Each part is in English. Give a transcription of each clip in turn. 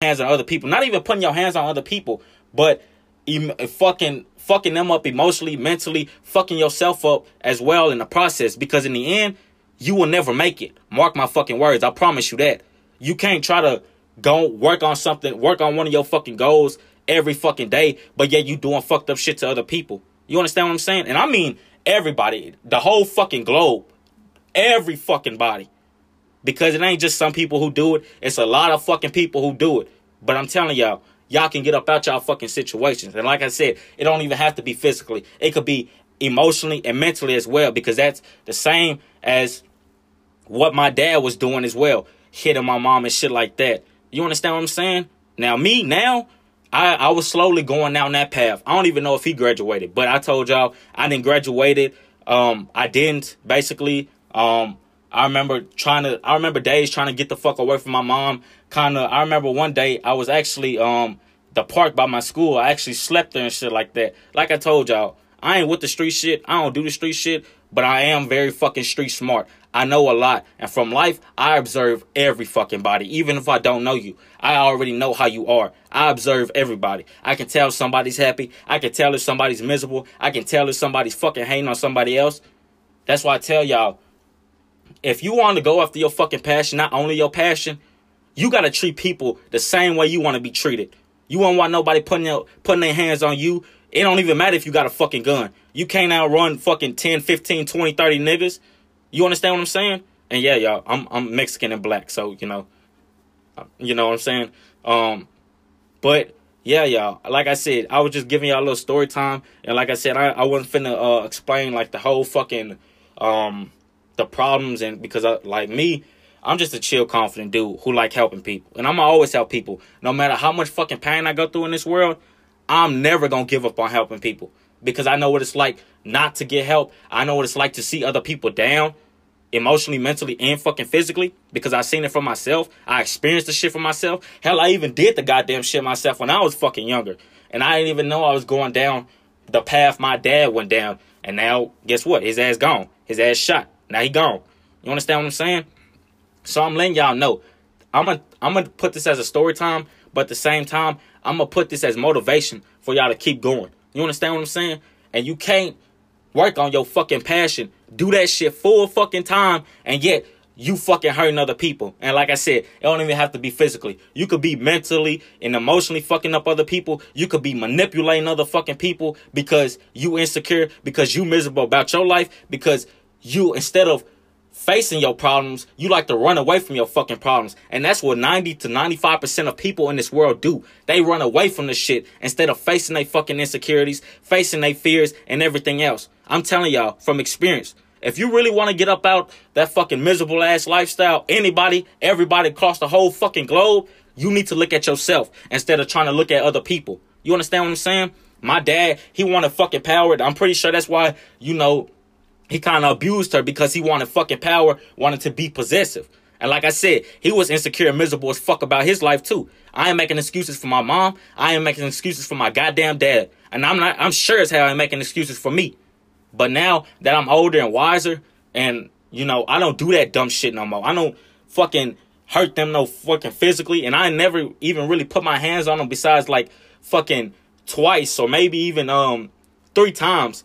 hands on other people. Not even putting your hands on other people, but em- fucking fucking them up emotionally, mentally, fucking yourself up as well in the process. Because in the end, you will never make it. Mark my fucking words. I promise you that. You can't try to go work on something, work on one of your fucking goals every fucking day, but yet you doing fucked up shit to other people. You understand what I'm saying? And I mean everybody, the whole fucking globe, every fucking body. Because it ain't just some people who do it, it's a lot of fucking people who do it. But I'm telling y'all, y'all can get up out y'all fucking situations. And like I said, it don't even have to be physically. It could be emotionally and mentally as well because that's the same as what my dad was doing as well, hitting my mom and shit like that. You understand what I'm saying? Now me now, I I was slowly going down that path. I don't even know if he graduated, but I told y'all I didn't graduated. Um, I didn't basically. Um, I remember trying to. I remember days trying to get the fuck away from my mom. Kind of. I remember one day I was actually um the park by my school. I actually slept there and shit like that. Like I told y'all, I ain't with the street shit. I don't do the street shit, but I am very fucking street smart. I know a lot. And from life, I observe every fucking body. Even if I don't know you, I already know how you are. I observe everybody. I can tell somebody's happy. I can tell if somebody's miserable. I can tell if somebody's fucking hating on somebody else. That's why I tell y'all, if you want to go after your fucking passion, not only your passion, you got to treat people the same way you want to be treated. You won't want nobody putting their, putting their hands on you. It don't even matter if you got a fucking gun. You can't outrun fucking 10, 15, 20, 30 niggas. You understand what I'm saying? And yeah, y'all, I'm I'm Mexican and black, so you know, uh, you know what I'm saying. Um, but yeah, y'all, like I said, I was just giving y'all a little story time, and like I said, I I wasn't finna uh, explain like the whole fucking um the problems and because I like me. I'm just a chill, confident dude who like helping people, and I'm always help people, no matter how much fucking pain I go through in this world. I'm never gonna give up on helping people because I know what it's like not to get help. I know what it's like to see other people down emotionally, mentally, and fucking physically because I seen it for myself. I experienced the shit for myself. Hell, I even did the goddamn shit myself when I was fucking younger. And I didn't even know I was going down the path my dad went down. And now, guess what? His ass gone. His ass shot. Now he gone. You understand what I'm saying? So I'm letting y'all know. I'm gonna I'm gonna put this as a story time, but at the same time, I'm gonna put this as motivation for y'all to keep going. You understand what I'm saying? And you can't work on your fucking passion. Do that shit full fucking time, and yet you fucking hurting other people. And like I said, it don't even have to be physically. You could be mentally and emotionally fucking up other people. You could be manipulating other fucking people because you insecure, because you miserable about your life, because you instead of facing your problems, you like to run away from your fucking problems. And that's what 90 to 95% of people in this world do. They run away from the shit instead of facing their fucking insecurities, facing their fears, and everything else. I'm telling y'all from experience. If you really want to get up out that fucking miserable ass lifestyle, anybody, everybody across the whole fucking globe, you need to look at yourself instead of trying to look at other people. You understand what I'm saying? My dad, he wanted fucking power. I'm pretty sure that's why, you know, he kind of abused her because he wanted fucking power, wanted to be possessive. And like I said, he was insecure and miserable as fuck about his life too. I ain't making excuses for my mom. I ain't making excuses for my goddamn dad. And I'm not I'm sure as hell I ain't making excuses for me. But now that I'm older and wiser and you know, I don't do that dumb shit no more. I don't fucking hurt them no fucking physically and I never even really put my hands on them besides like fucking twice or maybe even um three times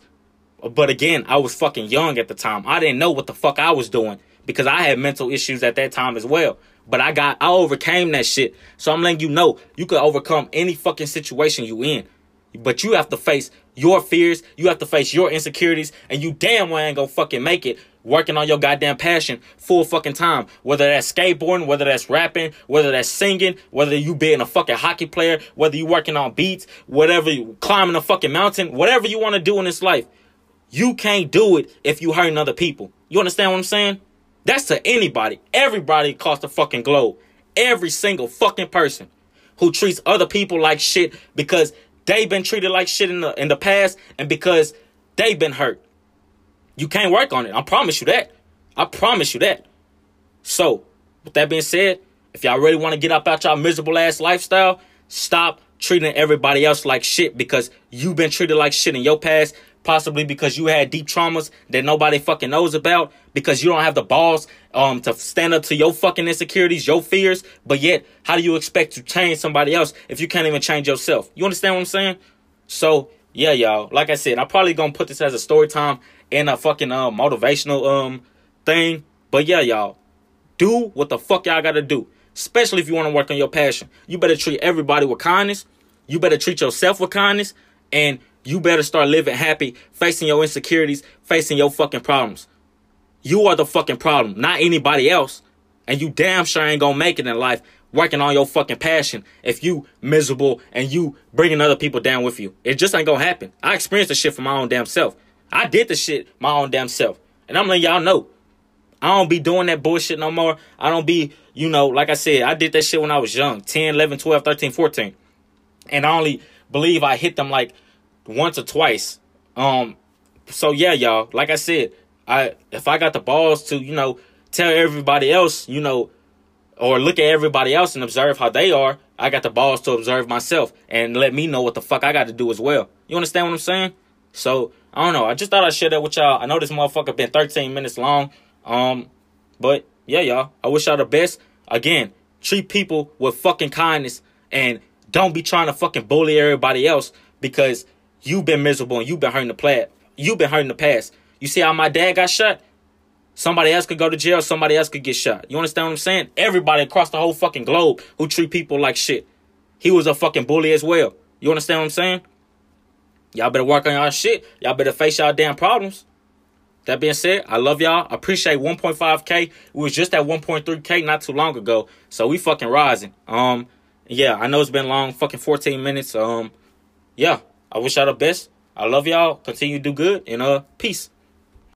but again, I was fucking young at the time. I didn't know what the fuck I was doing because I had mental issues at that time as well. But I got, I overcame that shit. So I'm letting you know, you can overcome any fucking situation you in. But you have to face your fears, you have to face your insecurities, and you damn well ain't gonna fucking make it working on your goddamn passion full fucking time. Whether that's skateboarding, whether that's rapping, whether that's singing, whether you being a fucking hockey player, whether you working on beats, whatever, you climbing a fucking mountain, whatever you want to do in this life. You can't do it if you hurting other people. You understand what I'm saying? That's to anybody. Everybody across the fucking globe. Every single fucking person who treats other people like shit because they've been treated like shit in the in the past and because they've been hurt. You can't work on it. I promise you that. I promise you that. So, with that being said, if y'all really want to get up out y'all miserable ass lifestyle, stop treating everybody else like shit because you've been treated like shit in your past possibly because you had deep traumas that nobody fucking knows about, because you don't have the balls um to stand up to your fucking insecurities, your fears, but yet how do you expect to change somebody else if you can't even change yourself? You understand what I'm saying? So yeah, y'all. Like I said, I'm probably gonna put this as a story time and a fucking uh, motivational um thing. But yeah, y'all, do what the fuck y'all gotta do. Especially if you want to work on your passion. You better treat everybody with kindness. You better treat yourself with kindness. And you better start living happy, facing your insecurities, facing your fucking problems. You are the fucking problem, not anybody else. And you damn sure ain't gonna make it in life working on your fucking passion if you miserable and you bringing other people down with you. It just ain't gonna happen. I experienced the shit for my own damn self. I did the shit my own damn self. And I'm letting y'all know. I don't be doing that bullshit no more. I don't be, you know, like I said, I did that shit when I was young 10, 11, 12, 13, 14. And I only believe I hit them like once or twice. Um, so yeah, y'all. Like I said, I if I got the balls to, you know, tell everybody else, you know, or look at everybody else and observe how they are, I got the balls to observe myself and let me know what the fuck I got to do as well. You understand what I'm saying? So I don't know. I just thought I'd share that with y'all. I know this motherfucker been 13 minutes long. Um, but yeah, y'all. I wish y'all the best. Again, treat people with fucking kindness and don't be trying to fucking bully everybody else because You've been miserable and you've been hurting the plat. You've been hurting the past. You see how my dad got shot? Somebody else could go to jail. Somebody else could get shot. You understand what I'm saying? Everybody across the whole fucking globe who treat people like shit. He was a fucking bully as well. You understand what I'm saying? Y'all better work on y'all shit. Y'all better face y'all damn problems. That being said, I love y'all. I Appreciate 1.5k. We was just at 1.3k not too long ago, so we fucking rising. Um, yeah, I know it's been long, fucking 14 minutes. Um, yeah, I wish y'all the best. I love y'all. Continue to do good and uh, peace.